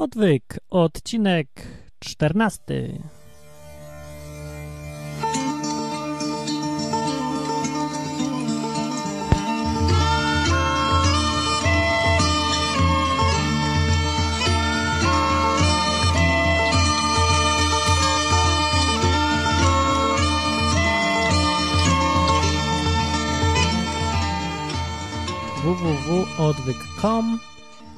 Odwyk, odcinek czternasty. www.odwyk.com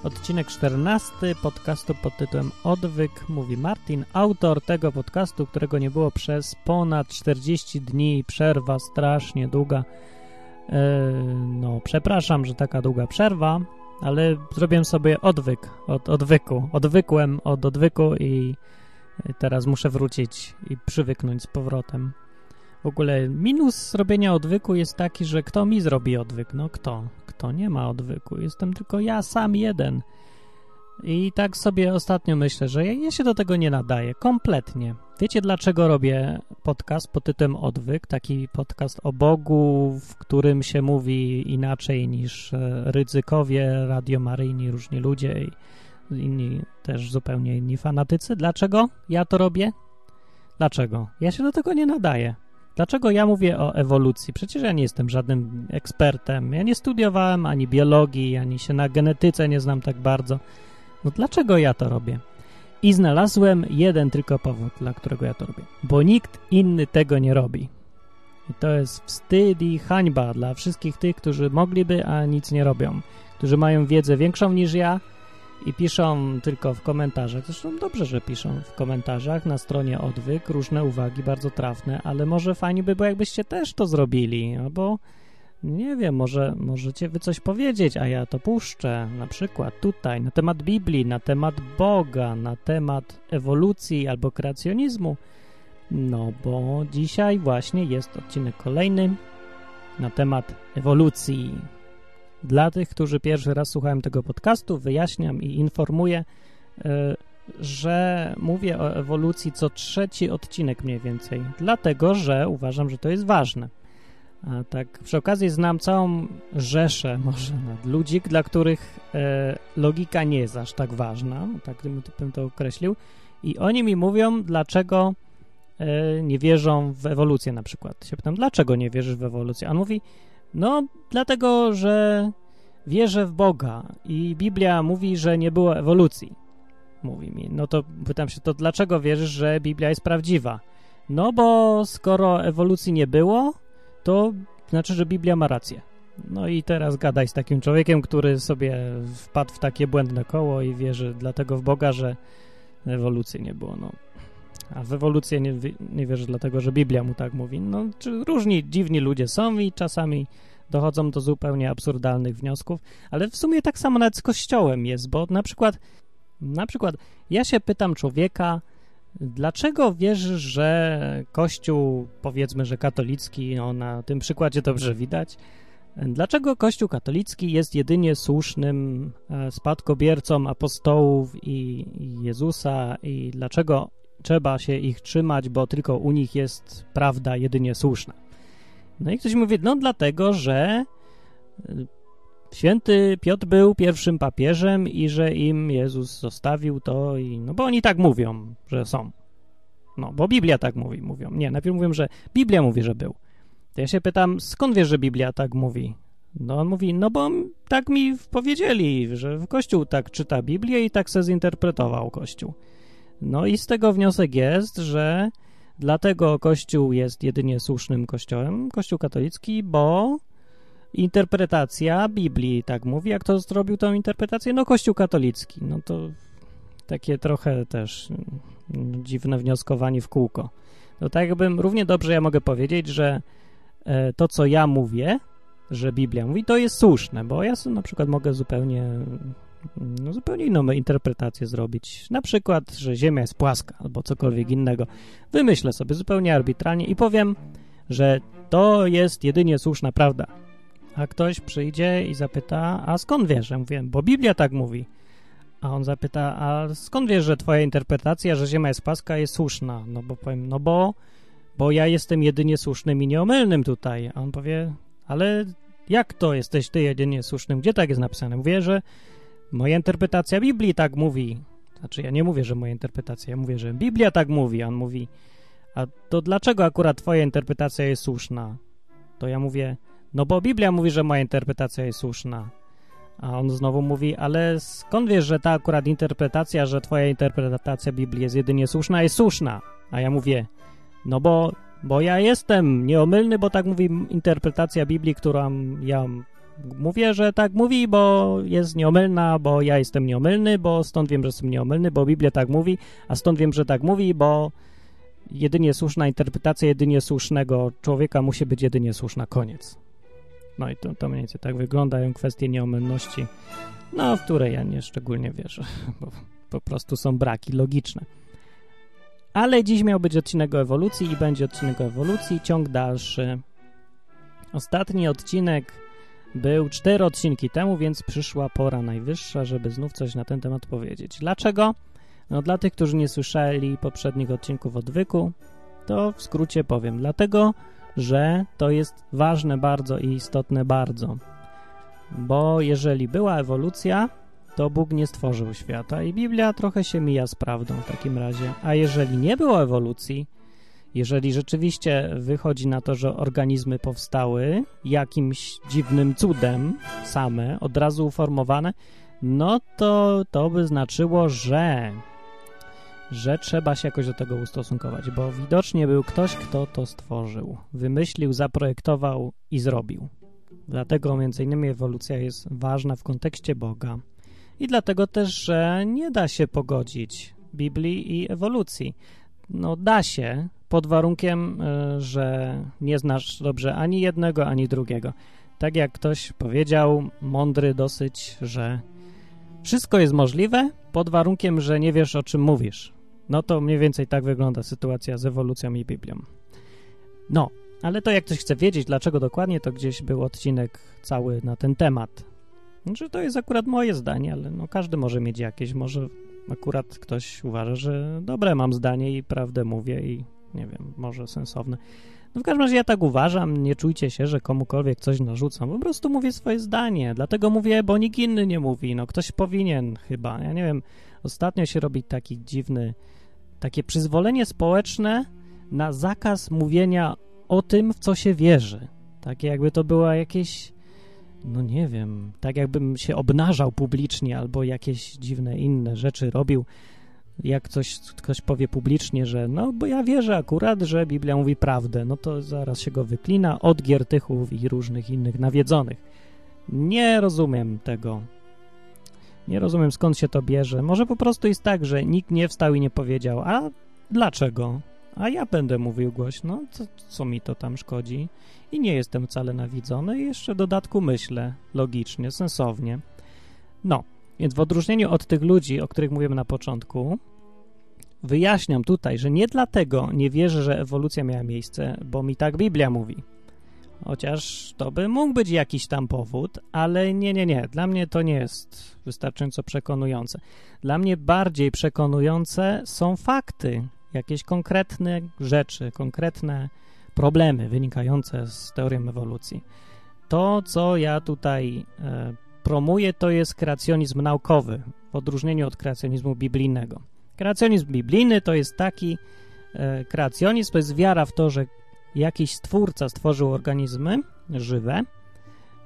Odcinek 14 podcastu pod tytułem Odwyk mówi Martin, autor tego podcastu, którego nie było przez ponad 40 dni, przerwa strasznie długa. Yy, no, przepraszam, że taka długa przerwa, ale zrobiłem sobie odwyk od odwyku. Odwykłem od odwyku i teraz muszę wrócić i przywyknąć z powrotem. W ogóle minus robienia odwyku jest taki, że kto mi zrobi odwyk? No kto? Kto? Nie ma odwyku. Jestem tylko ja sam jeden. I tak sobie ostatnio myślę, że ja, ja się do tego nie nadaję. Kompletnie. Wiecie dlaczego robię podcast pod tytułem Odwyk? Taki podcast o Bogu, w którym się mówi inaczej niż e, ryzykowie, radiomaryjni, różni ludzie i inni też zupełnie inni fanatycy. Dlaczego ja to robię? Dlaczego? Ja się do tego nie nadaję. Dlaczego ja mówię o ewolucji? Przecież ja nie jestem żadnym ekspertem. Ja nie studiowałem ani biologii, ani się na genetyce nie znam tak bardzo. No dlaczego ja to robię? I znalazłem jeden tylko powód, dla którego ja to robię. Bo nikt inny tego nie robi. I to jest wstyd i hańba dla wszystkich tych, którzy mogliby, a nic nie robią. Którzy mają wiedzę większą niż ja, i piszą tylko w komentarzach, zresztą dobrze, że piszą w komentarzach na stronie Odwyk różne uwagi bardzo trafne, ale może fajnie by było, jakbyście też to zrobili, albo nie wiem, może możecie wy coś powiedzieć, a ja to puszczę, na przykład tutaj, na temat Biblii, na temat Boga, na temat ewolucji albo kreacjonizmu, no bo dzisiaj właśnie jest odcinek kolejny na temat ewolucji. Dla tych, którzy pierwszy raz słuchają tego podcastu, wyjaśniam i informuję, e, że mówię o ewolucji co trzeci odcinek mniej więcej, dlatego że uważam, że to jest ważne. A tak przy okazji znam całą rzeszę może ludzi, dla których e, logika nie jest aż tak ważna, tak bym to określił, i oni mi mówią, dlaczego e, nie wierzą w ewolucję na przykład. Się pytam, dlaczego nie wierzysz w ewolucję? A on mówi, no, dlatego, że wierzę w Boga i Biblia mówi, że nie było ewolucji. Mówi mi. No to pytam się, to dlaczego wierzysz, że Biblia jest prawdziwa? No bo skoro ewolucji nie było, to znaczy, że Biblia ma rację. No i teraz gadaj z takim człowiekiem, który sobie wpadł w takie błędne koło i wierzy dlatego w Boga, że ewolucji nie było. No. A w ewolucję nie, nie wierzy dlatego, że Biblia mu tak mówi. No, czy różni dziwni ludzie są i czasami dochodzą do zupełnie absurdalnych wniosków, ale w sumie tak samo nawet z Kościołem jest, bo na przykład, na przykład ja się pytam człowieka, dlaczego wierzysz, że Kościół, powiedzmy, że katolicki, no na tym przykładzie dobrze widać, Dlaczego Kościół katolicki jest jedynie słusznym e, spadkobiercą apostołów i Jezusa i dlaczego trzeba się ich trzymać, bo tylko u nich jest prawda jedynie słuszna? No i ktoś mówi, no dlatego, że y, święty Piotr był pierwszym papieżem i że im Jezus zostawił to i, no bo oni tak mówią, że są. No, bo Biblia tak mówi, mówią. Nie, najpierw mówią, że Biblia mówi, że był. To ja się pytam, skąd wiesz, że Biblia tak mówi? No on mówi, no bo tak mi powiedzieli, że w Kościół tak czyta Biblię i tak se zinterpretował Kościół. No i z tego wniosek jest, że Dlatego Kościół jest jedynie słusznym kościołem, Kościół katolicki, bo interpretacja Biblii tak mówi. Jak to zrobił tą interpretację? No Kościół katolicki. No to takie trochę też mm, dziwne wnioskowanie w kółko. No tak jakbym, równie dobrze ja mogę powiedzieć, że e, to, co ja mówię, że Biblia mówi, to jest słuszne, bo ja na przykład mogę zupełnie no, zupełnie inną interpretację zrobić. Na przykład, że Ziemia jest płaska albo cokolwiek innego. Wymyślę sobie zupełnie arbitralnie i powiem, że to jest jedynie słuszna prawda. A ktoś przyjdzie i zapyta, a skąd wiesz? Ja mówię, bo Biblia tak mówi. A on zapyta, a skąd wiesz, że twoja interpretacja, że Ziemia jest płaska jest słuszna? No bo powiem, no bo, bo ja jestem jedynie słusznym i nieomylnym tutaj. A on powie, ale jak to jesteś ty jedynie słusznym? Gdzie tak jest napisane? Mówię, że Moja interpretacja Biblii tak mówi. Znaczy, ja nie mówię, że moja interpretacja, ja mówię, że Biblia tak mówi. On mówi, a to dlaczego akurat twoja interpretacja jest słuszna? To ja mówię, no bo Biblia mówi, że moja interpretacja jest słuszna. A on znowu mówi, ale skąd wiesz, że ta akurat interpretacja, że twoja interpretacja Biblii jest jedynie słuszna, jest słuszna? A ja mówię, no bo, bo ja jestem nieomylny, bo tak mówi interpretacja Biblii, którą ja mówię, że tak mówi, bo jest nieomylna, bo ja jestem nieomylny, bo stąd wiem, że jestem nieomylny, bo Biblia tak mówi, a stąd wiem, że tak mówi, bo jedynie słuszna interpretacja jedynie słusznego człowieka musi być jedynie słuszna. Koniec. No i to, to mniej więcej tak wyglądają kwestie nieomylności, no, w które ja nie szczególnie wierzę, bo po prostu są braki logiczne. Ale dziś miał być odcinek o ewolucji i będzie odcinek o ewolucji, ciąg dalszy. Ostatni odcinek był cztery odcinki temu, więc przyszła pora najwyższa, żeby znów coś na ten temat powiedzieć. Dlaczego? No dla tych, którzy nie słyszeli poprzednich odcinków odwyku, to w skrócie powiem. Dlatego, że to jest ważne bardzo i istotne bardzo. Bo jeżeli była ewolucja, to Bóg nie stworzył świata i Biblia trochę się mija z prawdą w takim razie. A jeżeli nie było ewolucji, jeżeli rzeczywiście wychodzi na to, że organizmy powstały jakimś dziwnym cudem same, od razu uformowane, no to to by znaczyło, że że trzeba się jakoś do tego ustosunkować, bo widocznie był ktoś, kto to stworzył, wymyślił, zaprojektował i zrobił. Dlatego między innymi ewolucja jest ważna w kontekście Boga. I dlatego też, że nie da się pogodzić Biblii i ewolucji. No da się, pod warunkiem, e, że nie znasz dobrze ani jednego, ani drugiego. Tak jak ktoś powiedział, mądry dosyć, że wszystko jest możliwe pod warunkiem, że nie wiesz o czym mówisz. No to mniej więcej tak wygląda sytuacja z ewolucją i Biblią. No, ale to jak ktoś chce wiedzieć, dlaczego dokładnie, to gdzieś był odcinek cały na ten temat. Znaczy, to jest akurat moje zdanie, ale no każdy może mieć jakieś, może akurat ktoś uważa, że dobre mam zdanie i prawdę mówię i nie wiem, może sensowne. No w każdym razie ja tak uważam, nie czujcie się, że komukolwiek coś narzucam, po prostu mówię swoje zdanie, dlatego mówię, bo nikt inny nie mówi, no ktoś powinien chyba, ja nie wiem, ostatnio się robi taki dziwny, takie przyzwolenie społeczne na zakaz mówienia o tym, w co się wierzy, takie jakby to była jakieś, no nie wiem, tak jakbym się obnażał publicznie albo jakieś dziwne inne rzeczy robił, jak coś, ktoś powie publicznie, że no, bo ja wierzę akurat, że Biblia mówi prawdę, no to zaraz się go wyklina od giertychów i różnych innych nawiedzonych. Nie rozumiem tego. Nie rozumiem, skąd się to bierze. Może po prostu jest tak, że nikt nie wstał i nie powiedział, a dlaczego? A ja będę mówił głośno, co, co mi to tam szkodzi? I nie jestem wcale nawidzony i jeszcze dodatku myślę logicznie, sensownie. No, więc w odróżnieniu od tych ludzi, o których mówiłem na początku, wyjaśniam tutaj, że nie dlatego nie wierzę, że ewolucja miała miejsce, bo mi tak Biblia mówi. Chociaż to by mógł być jakiś tam powód, ale nie, nie, nie. Dla mnie to nie jest wystarczająco przekonujące. Dla mnie bardziej przekonujące są fakty, jakieś konkretne rzeczy, konkretne problemy wynikające z teorią ewolucji. To, co ja tutaj e, promuje, to jest kreacjonizm naukowy, w odróżnieniu od kreacjonizmu biblijnego. Kreacjonizm biblijny to jest taki e, kreacjonizm, to jest wiara w to, że jakiś stwórca stworzył organizmy żywe,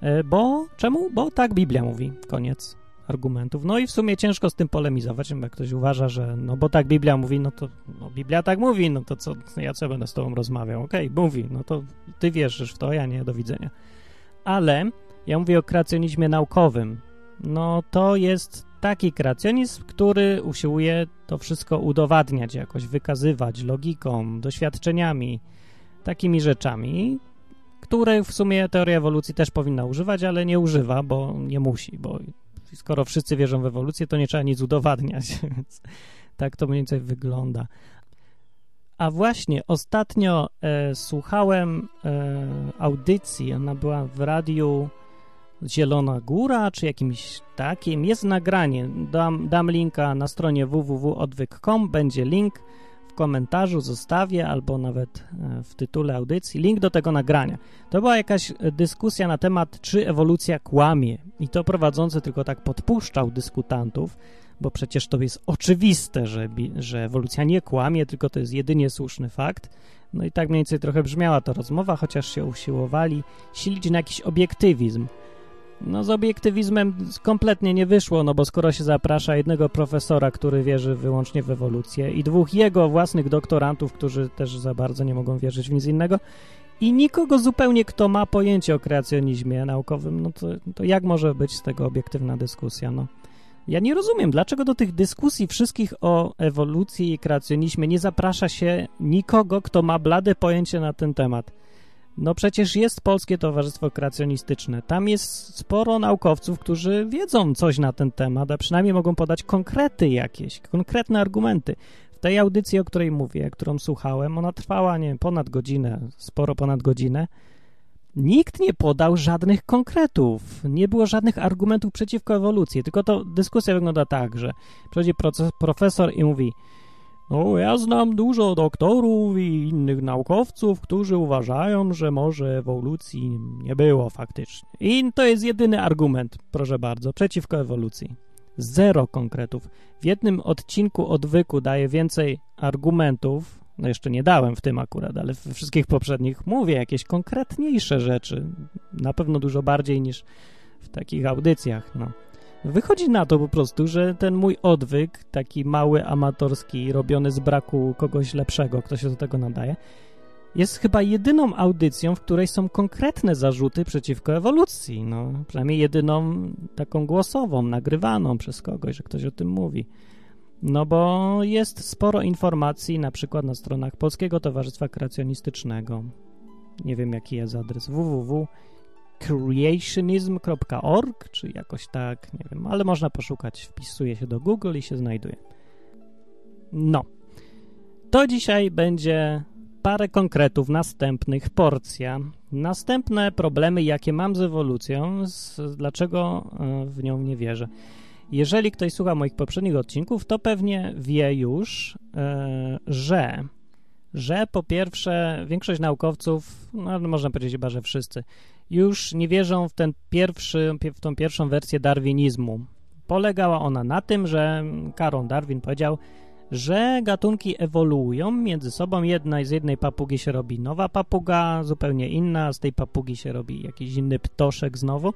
e, bo czemu? Bo tak Biblia mówi. Koniec argumentów. No i w sumie ciężko z tym polemizować, jak ktoś uważa, że no bo tak Biblia mówi, no to no Biblia tak mówi, no to co, ja co będę z tobą rozmawiał? Okej, okay, mówi, no to ty wierzysz w to, ja nie, do widzenia. Ale ja mówię o kreacjonizmie naukowym. No to jest taki kreacjonizm, który usiłuje to wszystko udowadniać jakoś, wykazywać logiką, doświadczeniami, takimi rzeczami, które w sumie teoria ewolucji też powinna używać, ale nie używa, bo nie musi, bo skoro wszyscy wierzą w ewolucję, to nie trzeba nic udowadniać, więc tak to mniej więcej wygląda. A właśnie ostatnio e, słuchałem e, audycji, ona była w radiu Zielona Góra, czy jakimś takim. Jest nagranie. Dam, dam linka na stronie www.odwyk.com. Będzie link w komentarzu, zostawię, albo nawet e, w tytule audycji. Link do tego nagrania. To była jakaś dyskusja na temat, czy ewolucja kłamie. I to prowadzący tylko tak podpuszczał dyskutantów, bo przecież to jest oczywiste, że, że ewolucja nie kłamie, tylko to jest jedynie słuszny fakt. No i tak mniej więcej trochę brzmiała ta rozmowa, chociaż się usiłowali silić na jakiś obiektywizm. No z obiektywizmem kompletnie nie wyszło, no bo skoro się zaprasza jednego profesora, który wierzy wyłącznie w ewolucję i dwóch jego własnych doktorantów, którzy też za bardzo nie mogą wierzyć w nic innego i nikogo zupełnie, kto ma pojęcie o kreacjonizmie naukowym, no to, to jak może być z tego obiektywna dyskusja, no. Ja nie rozumiem, dlaczego do tych dyskusji wszystkich o ewolucji i kreacjonizmie nie zaprasza się nikogo, kto ma blade pojęcie na ten temat. No przecież jest Polskie Towarzystwo Kreacjonistyczne. Tam jest sporo naukowców, którzy wiedzą coś na ten temat, a przynajmniej mogą podać konkrety jakieś, konkretne argumenty. W tej audycji, o której mówię, którą słuchałem, ona trwała, nie wiem, ponad godzinę, sporo ponad godzinę. Nikt nie podał żadnych konkretów, nie było żadnych argumentów przeciwko ewolucji, tylko to dyskusja wygląda tak, że przychodzi profesor i mówi no, ja znam dużo doktorów i innych naukowców, którzy uważają, że może ewolucji nie było faktycznie. I to jest jedyny argument, proszę bardzo, przeciwko ewolucji. Zero konkretów. W jednym odcinku odwyku daję więcej argumentów, no jeszcze nie dałem w tym akurat, ale we wszystkich poprzednich mówię jakieś konkretniejsze rzeczy. Na pewno dużo bardziej niż w takich audycjach, no. Wychodzi na to po prostu, że ten mój odwyk, taki mały, amatorski, robiony z braku kogoś lepszego, kto się do tego nadaje, jest chyba jedyną audycją, w której są konkretne zarzuty przeciwko ewolucji. No, przynajmniej jedyną taką głosową, nagrywaną przez kogoś, że ktoś o tym mówi. No bo jest sporo informacji, na przykład na stronach Polskiego Towarzystwa Kreacjonistycznego. Nie wiem, jaki jest adres www creationism.org, czy jakoś tak, nie wiem, ale można poszukać, wpisuje się do Google i się znajduje. No, to dzisiaj będzie parę konkretów następnych, porcja. Następne problemy, jakie mam z ewolucją, z, dlaczego e, w nią nie wierzę. Jeżeli ktoś słucha moich poprzednich odcinków, to pewnie wie już, e, że że po pierwsze większość naukowców, no można powiedzieć chyba, że wszyscy, już nie wierzą w, ten pierwszy, w tą pierwszą wersję darwinizmu. Polegała ona na tym, że Karol Darwin powiedział, że gatunki ewoluują między sobą. Jedna z jednej papugi się robi nowa papuga, zupełnie inna, z tej papugi się robi jakiś inny ptoszek znowu.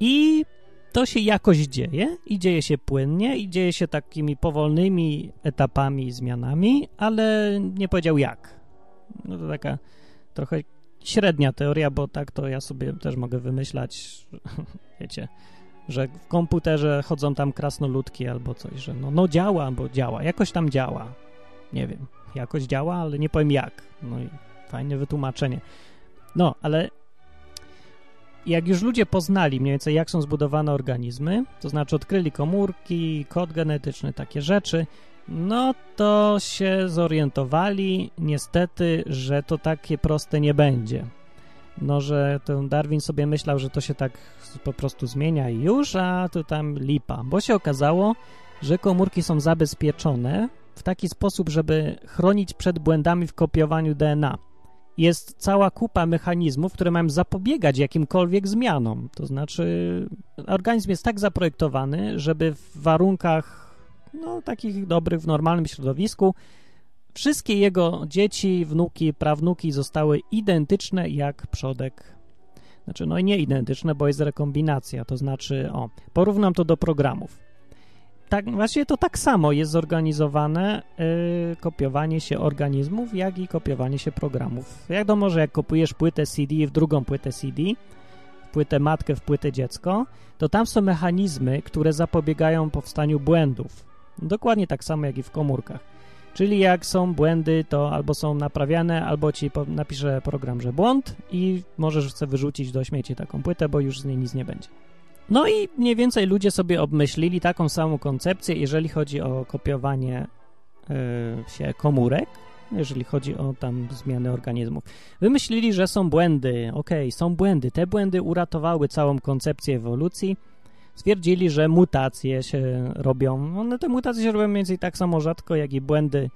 I to się jakoś dzieje i dzieje się płynnie i dzieje się takimi powolnymi etapami, zmianami, ale nie powiedział jak. No to taka trochę średnia teoria, bo tak to ja sobie też mogę wymyślać, wiecie, że w komputerze chodzą tam krasnoludki albo coś, że no, no działa, bo działa, jakoś tam działa. Nie wiem, jakoś działa, ale nie powiem jak. No i fajne wytłumaczenie. No, ale jak już ludzie poznali mniej więcej, jak są zbudowane organizmy, to znaczy odkryli komórki, kod genetyczny, takie rzeczy, no to się zorientowali niestety, że to takie proste nie będzie. No, że ten Darwin sobie myślał, że to się tak po prostu zmienia i już, a to tam lipa, bo się okazało, że komórki są zabezpieczone w taki sposób, żeby chronić przed błędami w kopiowaniu DNA jest cała kupa mechanizmów, które mają zapobiegać jakimkolwiek zmianom. To znaczy, organizm jest tak zaprojektowany, żeby w warunkach no, takich dobrych, w normalnym środowisku, wszystkie jego dzieci, wnuki, prawnuki zostały identyczne jak przodek. Znaczy, no i nie identyczne, bo jest rekombinacja. To znaczy, o, porównam to do programów tak, właściwie to tak samo jest zorganizowane yy, kopiowanie się organizmów, jak i kopiowanie się programów. Wiadomo, że jak kopujesz płytę CD w drugą płytę CD, płytę matkę w płytę dziecko, to tam są mechanizmy, które zapobiegają powstaniu błędów. Dokładnie tak samo jak i w komórkach. Czyli jak są błędy, to albo są naprawiane, albo ci napisze program, że błąd i możesz sobie wyrzucić do śmieci taką płytę, bo już z niej nic nie będzie. No i mniej więcej ludzie sobie obmyślili taką samą koncepcję, jeżeli chodzi o kopiowanie y, się komórek, jeżeli chodzi o tam zmiany organizmów. Wymyślili, że są błędy. Okay, są błędy. Te błędy uratowały całą koncepcję ewolucji. Stwierdzili, że mutacje się robią. One te mutacje się robią mniej więcej tak samo rzadko, jak i błędy y,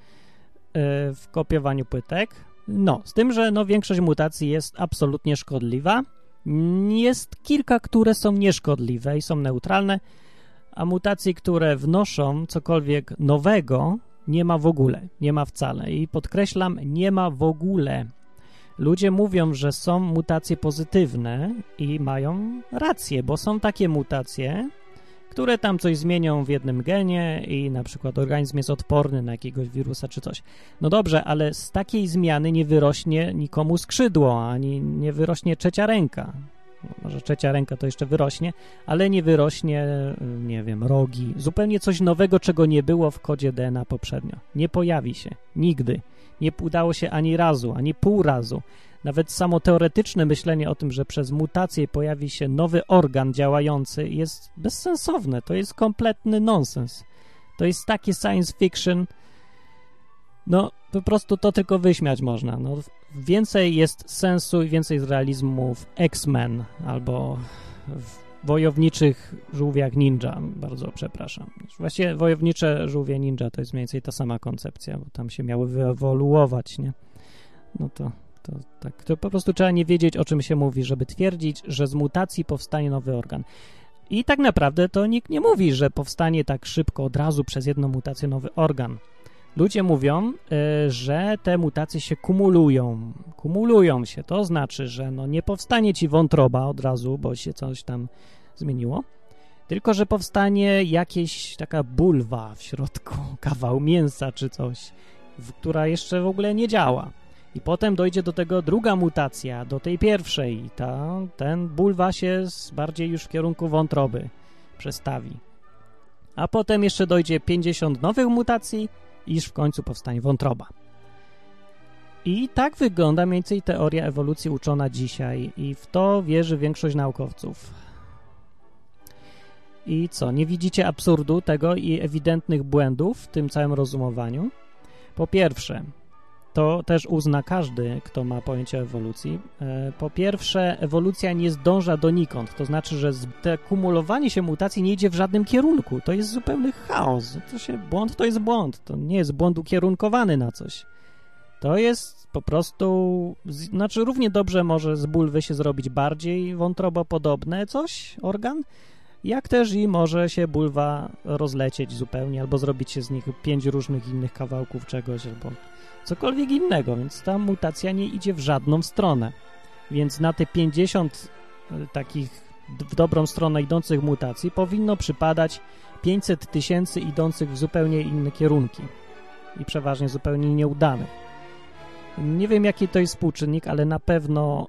w kopiowaniu płytek. No, z tym, że no, większość mutacji jest absolutnie szkodliwa jest kilka, które są nieszkodliwe i są neutralne, a mutacje, które wnoszą cokolwiek nowego, nie ma w ogóle, nie ma wcale. I podkreślam, nie ma w ogóle. Ludzie mówią, że są mutacje pozytywne i mają rację, bo są takie mutacje, które tam coś zmienią w jednym genie i na przykład organizm jest odporny na jakiegoś wirusa czy coś. No dobrze, ale z takiej zmiany nie wyrośnie nikomu skrzydło, ani nie wyrośnie trzecia ręka. Może trzecia ręka to jeszcze wyrośnie, ale nie wyrośnie, nie wiem, rogi. Zupełnie coś nowego, czego nie było w kodzie DNA poprzednio. Nie pojawi się. Nigdy. Nie udało się ani razu, ani pół razu. Nawet samo teoretyczne myślenie o tym, że przez mutację pojawi się nowy organ działający, jest bezsensowne. To jest kompletny nonsens. To jest takie science fiction. No, po prostu to tylko wyśmiać można. No, więcej jest sensu i więcej z realizmu w X-Men albo w wojowniczych żółwiach ninja. Bardzo przepraszam. Właściwie wojownicze żółwie ninja to jest mniej więcej ta sama koncepcja, bo tam się miały wyewoluować, nie? No to to, tak, to po prostu trzeba nie wiedzieć, o czym się mówi, żeby twierdzić, że z mutacji powstanie nowy organ. I tak naprawdę to nikt nie mówi, że powstanie tak szybko od razu przez jedną mutację nowy organ. Ludzie mówią, y, że te mutacje się kumulują. Kumulują się. To znaczy, że no nie powstanie ci wątroba od razu, bo się coś tam zmieniło, tylko że powstanie jakieś taka bulwa w środku, kawał mięsa czy coś, która jeszcze w ogóle nie działa. I potem dojdzie do tego druga mutacja, do tej pierwszej. Ta, ten bulwa się bardziej już w kierunku wątroby przestawi. A potem jeszcze dojdzie 50 nowych mutacji, iż w końcu powstanie wątroba. I tak wygląda mniej więcej teoria ewolucji uczona dzisiaj, i w to wierzy większość naukowców. I co, nie widzicie absurdu tego i ewidentnych błędów w tym całym rozumowaniu? Po pierwsze, to też uzna każdy, kto ma pojęcie ewolucji. E, po pierwsze, ewolucja nie zdąża donikąd, to znaczy, że kumulowanie się mutacji nie idzie w żadnym kierunku. To jest zupełny chaos. To się, błąd to jest błąd. To nie jest błąd ukierunkowany na coś. To jest po prostu, znaczy równie dobrze może z bulwy się zrobić bardziej wątrobopodobne coś, organ, jak też i może się bulwa rozlecieć zupełnie, albo zrobić się z nich pięć różnych innych kawałków czegoś, albo cokolwiek innego, więc ta mutacja nie idzie w żadną stronę. Więc na te 50 e, takich w dobrą stronę idących mutacji powinno przypadać 500 tysięcy idących w zupełnie inne kierunki i przeważnie zupełnie nieudane. Nie wiem, jaki to jest współczynnik, ale na pewno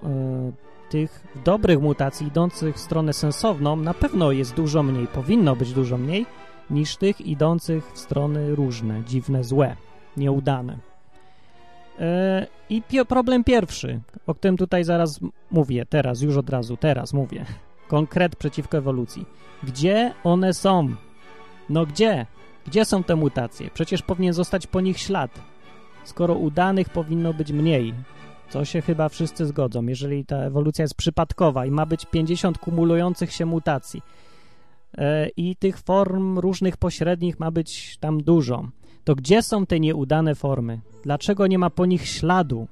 y, tych dobrych mutacji idących w stronę sensowną na pewno jest dużo mniej, powinno być dużo mniej niż tych idących w strony różne, dziwne, złe, nieudane. E, I problem pierwszy, o którym tutaj zaraz mówię, teraz, już od razu, teraz mówię. Konkret przeciwko ewolucji. Gdzie one są? No gdzie? Gdzie są te mutacje? Przecież powinien zostać po nich ślad. Skoro udanych powinno być mniej, co się chyba wszyscy zgodzą, jeżeli ta ewolucja jest przypadkowa i ma być 50 kumulujących się mutacji e, i tych form różnych pośrednich ma być tam dużo, to gdzie są te nieudane formy? Dlaczego nie ma po nich śladu?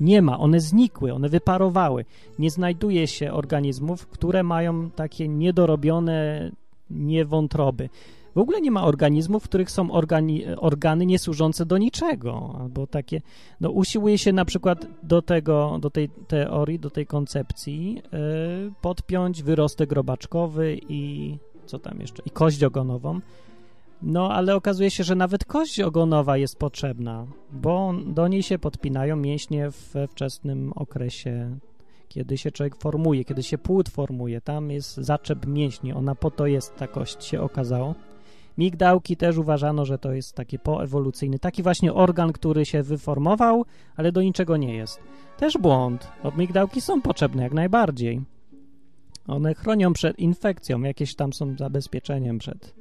Nie ma, one znikły, one wyparowały. Nie znajduje się organizmów, które mają takie niedorobione niewątroby. W ogóle nie ma organizmów, w których są organi, organy niesłużące do niczego, albo takie, no usiłuje się na przykład do tego, do tej teorii, do tej koncepcji yy, podpiąć wyrostek robaczkowy i co tam jeszcze, i kość ogonową, no, ale okazuje się, że nawet kość ogonowa jest potrzebna, bo do niej się podpinają mięśnie we wczesnym okresie, kiedy się człowiek formuje, kiedy się płód formuje. Tam jest zaczep mięśni, ona po to jest, ta kość się okazało. Migdałki też uważano, że to jest taki poewolucyjny, taki właśnie organ, który się wyformował, ale do niczego nie jest. Też błąd, bo migdałki są potrzebne jak najbardziej. One chronią przed infekcją, jakieś tam są zabezpieczeniem przed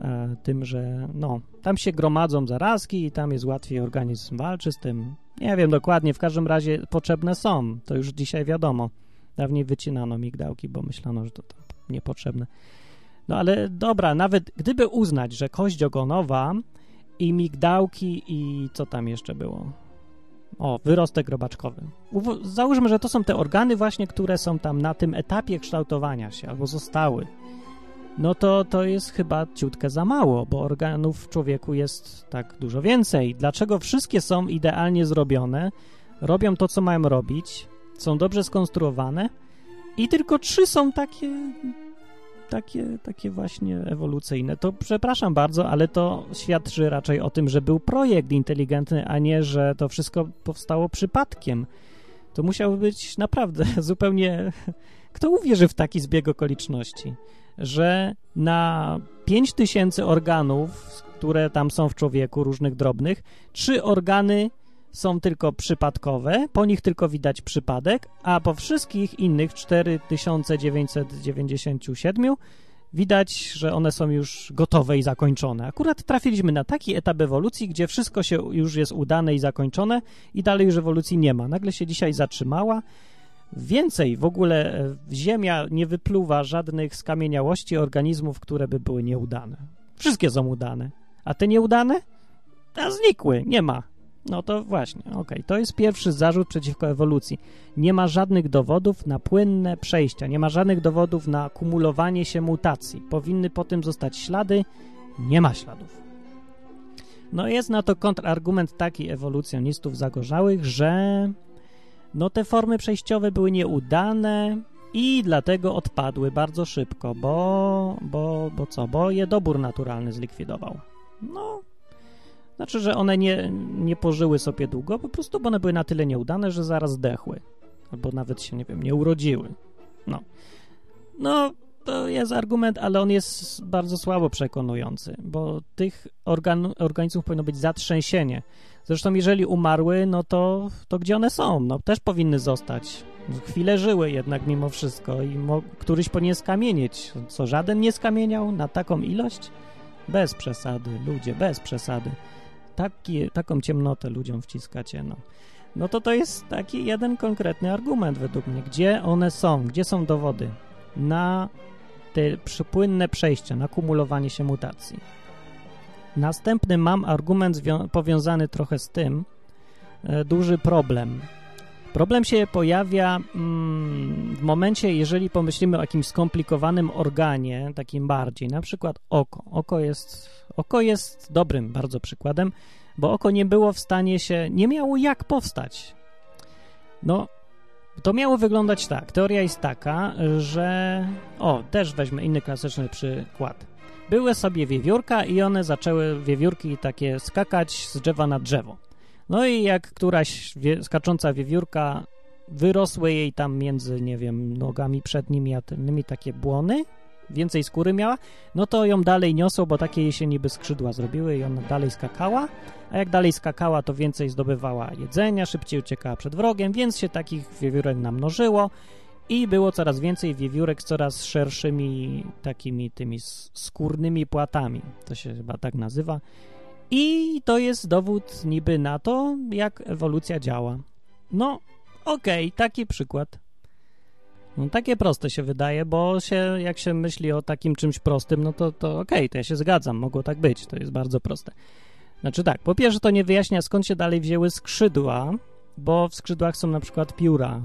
E, tym, że no, tam się gromadzą zarazki i tam jest łatwiej organizm walczy z tym. Nie wiem dokładnie, w każdym razie potrzebne są, to już dzisiaj wiadomo. Dawniej wycinano migdałki, bo myślano, że to, to niepotrzebne. No ale dobra, nawet gdyby uznać, że kość ogonowa i migdałki i co tam jeszcze było? O, wyrostek robaczkowy. Załóżmy, że to są te organy właśnie, które są tam na tym etapie kształtowania się albo zostały no to to jest chyba ciutkę za mało, bo organów w człowieku jest tak dużo więcej. Dlaczego wszystkie są idealnie zrobione, robią to, co mają robić, są dobrze skonstruowane i tylko trzy są takie takie, takie właśnie ewolucyjne. To przepraszam bardzo, ale to świadczy raczej o tym, że był projekt inteligentny, a nie, że to wszystko powstało przypadkiem. To musiało być naprawdę zupełnie. Kto uwierzy w taki zbieg okoliczności? Że na 5000 organów, które tam są w człowieku, różnych drobnych, trzy organy są tylko przypadkowe, po nich tylko widać przypadek, a po wszystkich innych 4997 widać, że one są już gotowe i zakończone. Akurat trafiliśmy na taki etap ewolucji, gdzie wszystko się już jest udane i zakończone i dalej już ewolucji nie ma. Nagle się dzisiaj zatrzymała. Więcej w ogóle e, Ziemia nie wypluwa żadnych skamieniałości organizmów, które by były nieudane. Wszystkie są udane. A te nieudane? A znikły, nie ma. No to właśnie, okej. Okay. To jest pierwszy zarzut przeciwko ewolucji. Nie ma żadnych dowodów na płynne przejścia, nie ma żadnych dowodów na kumulowanie się mutacji. Powinny po tym zostać ślady, nie ma śladów. No jest na to kontrargument taki ewolucjonistów zagorzałych, że no te formy przejściowe były nieudane i dlatego odpadły bardzo szybko, bo, bo, bo co? Bo je dobór naturalny zlikwidował. No, znaczy, że one nie, nie pożyły sobie długo, po prostu, bo one były na tyle nieudane, że zaraz zdechły. Albo nawet się, nie wiem, nie urodziły. No. No, to jest argument, ale on jest bardzo słabo przekonujący, bo tych organ, organizmów powinno być zatrzęsienie. Zresztą, jeżeli umarły, no to, to gdzie one są? No, też powinny zostać. Chwilę żyły jednak mimo wszystko i mo- któryś powinien skamienieć. Co, żaden nie skamieniał na taką ilość? Bez przesady, ludzie, bez przesady taki, taką ciemnotę ludziom wciskacie, no. No to to jest taki jeden konkretny argument według mnie. Gdzie one są? Gdzie są dowody na te przypłynne przejścia, na kumulowanie się mutacji? Następny mam argument powiązany trochę z tym, e, duży problem. Problem się pojawia mm, w momencie, jeżeli pomyślimy o jakimś skomplikowanym organie, takim bardziej, na przykład oko. Oko jest, oko jest dobrym bardzo przykładem, bo oko nie było w stanie się, nie miało jak powstać. No, to miało wyglądać tak. Teoria jest taka, że. O, też weźmy inny klasyczny przykład. Były sobie wiewiórka i one zaczęły, wiewiórki takie, skakać z drzewa na drzewo. No i jak któraś wie, skacząca wiewiórka wyrosły jej tam między, nie wiem, nogami przednimi a tylnymi takie błony, więcej skóry miała, no to ją dalej niosą, bo takie jej się niby skrzydła zrobiły i ona dalej skakała, a jak dalej skakała, to więcej zdobywała jedzenia, szybciej uciekała przed wrogiem, więc się takich wiewiórek namnożyło i było coraz więcej wiewiórek z coraz szerszymi takimi tymi skórnymi płatami, to się chyba tak nazywa, i to jest dowód niby na to, jak ewolucja działa. No, okej, okay, taki przykład. No, takie proste się wydaje, bo się, jak się myśli o takim czymś prostym, no to, to okej, okay, to ja się zgadzam, mogło tak być, to jest bardzo proste. Znaczy tak, po pierwsze to nie wyjaśnia skąd się dalej wzięły skrzydła, bo w skrzydłach są na przykład pióra.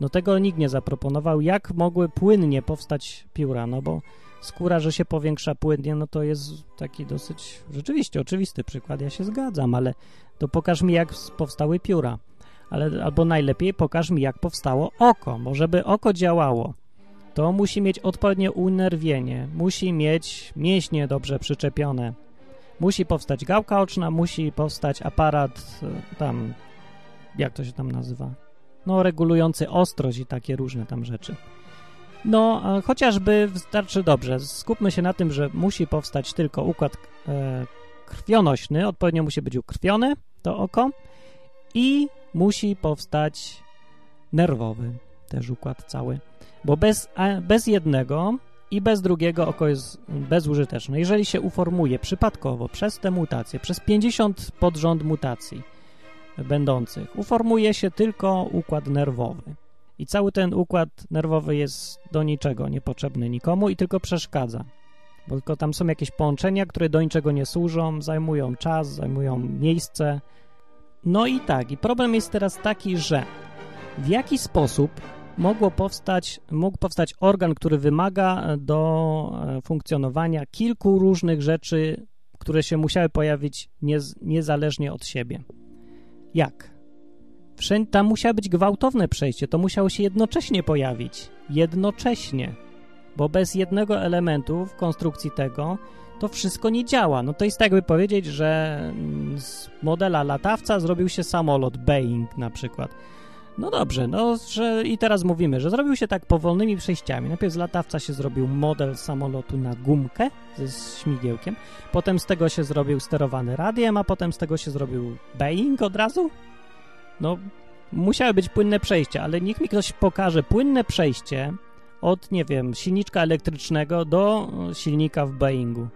No tego nikt nie zaproponował, jak mogły płynnie powstać pióra, no bo skóra, że się powiększa płynnie, no to jest taki dosyć rzeczywiście oczywisty przykład, ja się zgadzam, ale to pokaż mi, jak powstały pióra. Ale, albo najlepiej pokaż mi, jak powstało oko, bo żeby oko działało, to musi mieć odpowiednie unerwienie, musi mieć mięśnie dobrze przyczepione, musi powstać gałka oczna, musi powstać aparat e, tam, jak to się tam nazywa? No, regulujący ostrość i takie różne tam rzeczy. No, chociażby wystarczy dobrze. Skupmy się na tym, że musi powstać tylko układ e, krwionośny, odpowiednio musi być ukrwione to oko i musi powstać nerwowy też układ cały, bo bez, bez jednego i bez drugiego oko jest bezużyteczne. Jeżeli się uformuje przypadkowo przez te mutacje, przez 50 podrząd mutacji będących, uformuje się tylko układ nerwowy. I cały ten układ nerwowy jest do niczego niepotrzebny nikomu i tylko przeszkadza. Bo tylko tam są jakieś połączenia, które do niczego nie służą, zajmują czas, zajmują miejsce. No i tak, i problem jest teraz taki, że w jaki sposób mogło powstać, mógł powstać organ, który wymaga do e, funkcjonowania kilku różnych rzeczy, które się musiały pojawić niez, niezależnie od siebie. Jak? Wszędzie, tam musiało być gwałtowne przejście, to musiało się jednocześnie pojawić. Jednocześnie. Bo bez jednego elementu w konstrukcji tego to wszystko nie działa. No to jest tak, jakby powiedzieć, że z modela latawca zrobił się samolot Boeing na przykład. No dobrze, no że i teraz mówimy, że zrobił się tak powolnymi przejściami. Najpierw z latawca się zrobił model samolotu na gumkę ze śmigiełkiem, potem z tego się zrobił sterowany radiem, a potem z tego się zrobił Boeing od razu? No, musiały być płynne przejścia, ale niech mi ktoś pokaże płynne przejście od, nie wiem, silniczka elektrycznego do silnika w Boeingu.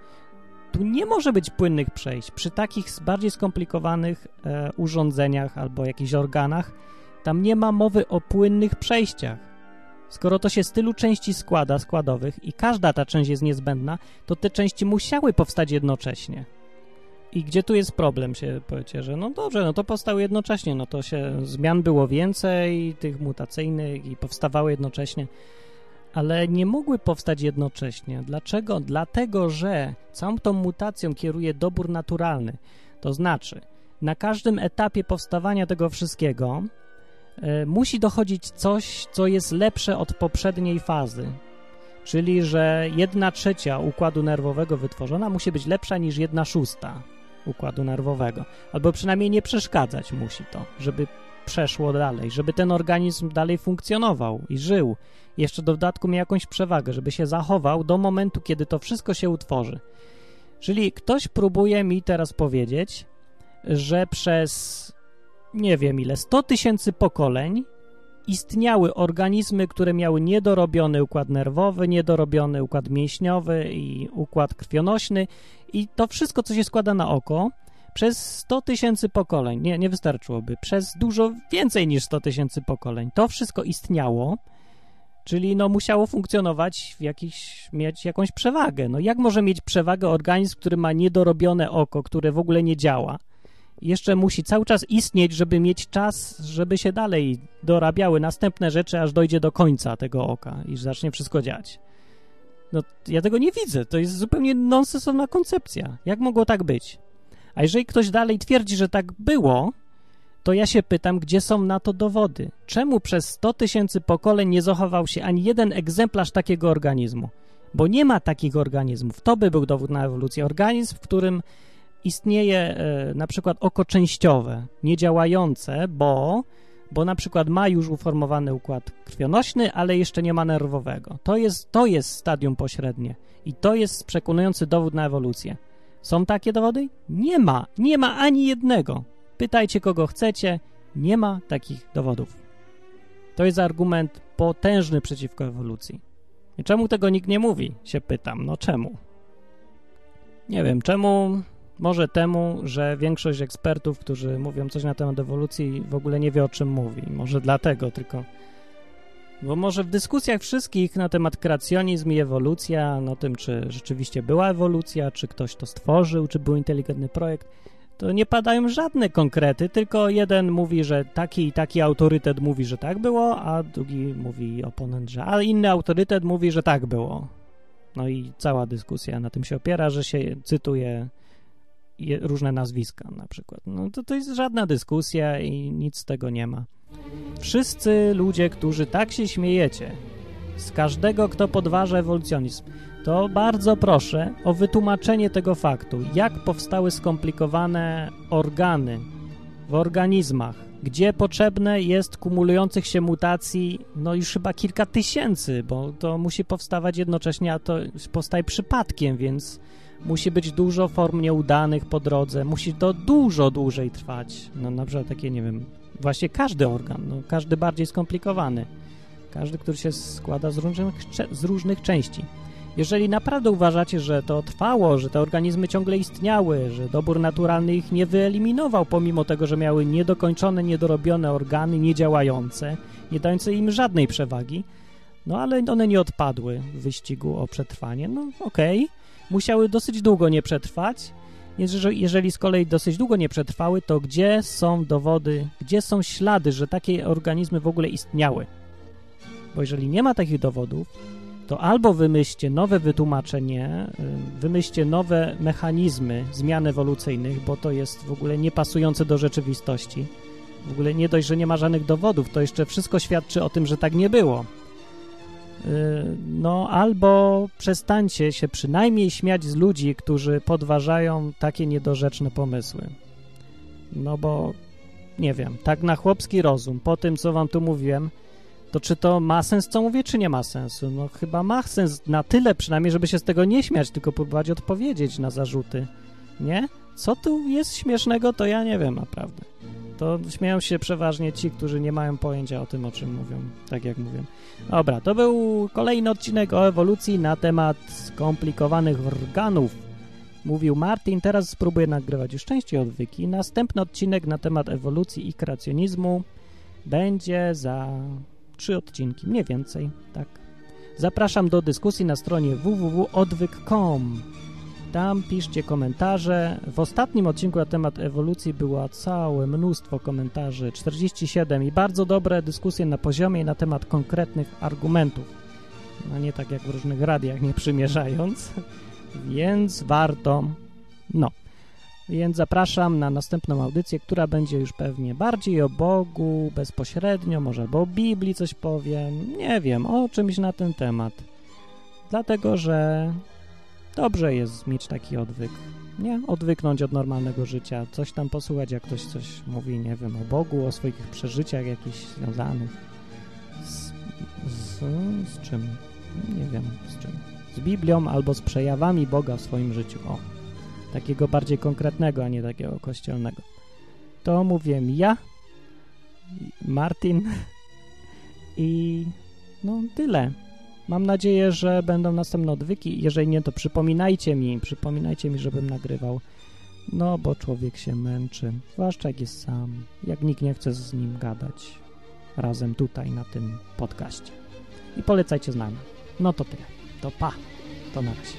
Tu nie może być płynnych przejść. Przy takich bardziej skomplikowanych e, urządzeniach albo jakichś organach tam nie ma mowy o płynnych przejściach. Skoro to się z tylu części składa, składowych i każda ta część jest niezbędna, to te części musiały powstać jednocześnie. I gdzie tu jest problem, się powiecie, że no dobrze, no to powstały jednocześnie, no to się zmian było więcej, tych mutacyjnych i powstawały jednocześnie, ale nie mogły powstać jednocześnie. Dlaczego? Dlatego, że całą tą mutacją kieruje dobór naturalny. To znaczy, na każdym etapie powstawania tego wszystkiego y, musi dochodzić coś, co jest lepsze od poprzedniej fazy. Czyli, że jedna trzecia układu nerwowego wytworzona musi być lepsza niż jedna szósta układu nerwowego. Albo przynajmniej nie przeszkadzać musi to, żeby przeszło dalej, żeby ten organizm dalej funkcjonował i żył. Jeszcze do dodatku miał jakąś przewagę, żeby się zachował do momentu, kiedy to wszystko się utworzy. Czyli ktoś próbuje mi teraz powiedzieć, że przez nie wiem ile, 100 tysięcy pokoleń istniały organizmy, które miały niedorobiony układ nerwowy, niedorobiony układ mięśniowy i układ krwionośny i to wszystko, co się składa na oko, przez 100 tysięcy pokoleń, nie, nie wystarczyłoby, przez dużo więcej niż 100 tysięcy pokoleń, to wszystko istniało, czyli no musiało funkcjonować w jakiś, mieć jakąś przewagę. No jak może mieć przewagę organizm, który ma niedorobione oko, które w ogóle nie działa? Jeszcze musi cały czas istnieć, żeby mieć czas, żeby się dalej dorabiały następne rzeczy, aż dojdzie do końca tego oka i zacznie wszystko dziać. No, ja tego nie widzę. To jest zupełnie nonsensowna koncepcja. Jak mogło tak być? A jeżeli ktoś dalej twierdzi, że tak było, to ja się pytam, gdzie są na to dowody? Czemu przez 100 tysięcy pokoleń nie zachował się ani jeden egzemplarz takiego organizmu? Bo nie ma takich organizmów. To by był dowód na ewolucję. Organizm, w którym istnieje e, na przykład oko częściowe, niedziałające, bo bo na przykład ma już uformowany układ krwionośny, ale jeszcze nie ma nerwowego. To jest, to jest stadium pośrednie i to jest przekonujący dowód na ewolucję. Są takie dowody? Nie ma. Nie ma ani jednego. Pytajcie kogo chcecie, nie ma takich dowodów. To jest argument potężny przeciwko ewolucji. I czemu tego nikt nie mówi? Się pytam. No czemu? Nie wiem, czemu może temu, że większość ekspertów, którzy mówią coś na temat ewolucji, w ogóle nie wie o czym mówi. Może dlatego tylko. Bo może w dyskusjach wszystkich na temat kreacjonizm i ewolucja, no tym, czy rzeczywiście była ewolucja, czy ktoś to stworzył, czy był inteligentny projekt, to nie padają żadne konkrety, tylko jeden mówi, że taki i taki autorytet mówi, że tak było, a drugi mówi oponent, że a inny autorytet mówi, że tak było. No i cała dyskusja na tym się opiera, że się cytuje różne nazwiska na przykład. No to, to jest żadna dyskusja i nic z tego nie ma. Wszyscy ludzie, którzy tak się śmiejecie z każdego, kto podważa ewolucjonizm, to bardzo proszę o wytłumaczenie tego faktu, jak powstały skomplikowane organy w organizmach, gdzie potrzebne jest kumulujących się mutacji, no już chyba kilka tysięcy, bo to musi powstawać jednocześnie, a to powstaje przypadkiem, więc musi być dużo form nieudanych po drodze, musi to dużo dłużej trwać. No na przykład takie, nie wiem, właśnie każdy organ, no, każdy bardziej skomplikowany, każdy, który się składa z różnych, z różnych części. Jeżeli naprawdę uważacie, że to trwało, że te organizmy ciągle istniały, że dobór naturalny ich nie wyeliminował, pomimo tego, że miały niedokończone, niedorobione organy, niedziałające, nie dające im żadnej przewagi, no ale one nie odpadły w wyścigu o przetrwanie, no okej, okay musiały dosyć długo nie przetrwać. Jeżeli z kolei dosyć długo nie przetrwały, to gdzie są dowody, gdzie są ślady, że takie organizmy w ogóle istniały? Bo jeżeli nie ma takich dowodów, to albo wymyślcie nowe wytłumaczenie, y, wymyślcie nowe mechanizmy zmian ewolucyjnych, bo to jest w ogóle niepasujące do rzeczywistości. W ogóle nie dość, że nie ma żadnych dowodów, to jeszcze wszystko świadczy o tym, że tak nie było. Y, no, albo przestańcie się przynajmniej śmiać z ludzi, którzy podważają takie niedorzeczne pomysły. No bo nie wiem, tak na chłopski rozum, po tym co wam tu mówiłem, to czy to ma sens, co mówię, czy nie ma sensu? No chyba ma sens na tyle przynajmniej, żeby się z tego nie śmiać, tylko próbować odpowiedzieć na zarzuty. Nie? Co tu jest śmiesznego, to ja nie wiem naprawdę. To śmieją się przeważnie ci, którzy nie mają pojęcia o tym, o czym mówią, tak jak mówią. Dobra, to był kolejny odcinek o ewolucji na temat skomplikowanych organów. Mówił Martin, teraz spróbuję nagrywać już częściej odwyki. Następny odcinek na temat ewolucji i kreacjonizmu będzie za trzy odcinki, mniej więcej, tak. Zapraszam do dyskusji na stronie www.odwyk.com. Tam piszcie komentarze. W ostatnim odcinku na temat ewolucji było całe mnóstwo komentarzy, 47 i bardzo dobre dyskusje na poziomie na temat konkretnych argumentów. No nie tak jak w różnych radiach, nie przymierzając, więc warto. No. Więc zapraszam na następną audycję, która będzie już pewnie bardziej o Bogu bezpośrednio, może albo o Biblii coś powiem, nie wiem, o czymś na ten temat. Dlatego, że dobrze jest mieć taki odwyk, nie? Odwyknąć od normalnego życia, coś tam posłuchać, jak ktoś coś mówi, nie wiem, o Bogu, o swoich przeżyciach jakichś związanych z, z, z czym? Nie wiem, z czym. Z Biblią albo z przejawami Boga w swoim życiu, o takiego bardziej konkretnego, a nie takiego kościelnego. To mówię ja, Martin i no tyle. Mam nadzieję, że będą następne odwyki. Jeżeli nie, to przypominajcie mi, przypominajcie mi, żebym nagrywał. No, bo człowiek się męczy, zwłaszcza jak jest sam, jak nikt nie chce z nim gadać razem tutaj na tym podcaście. I polecajcie z nami. No to tyle. To pa. To na razie.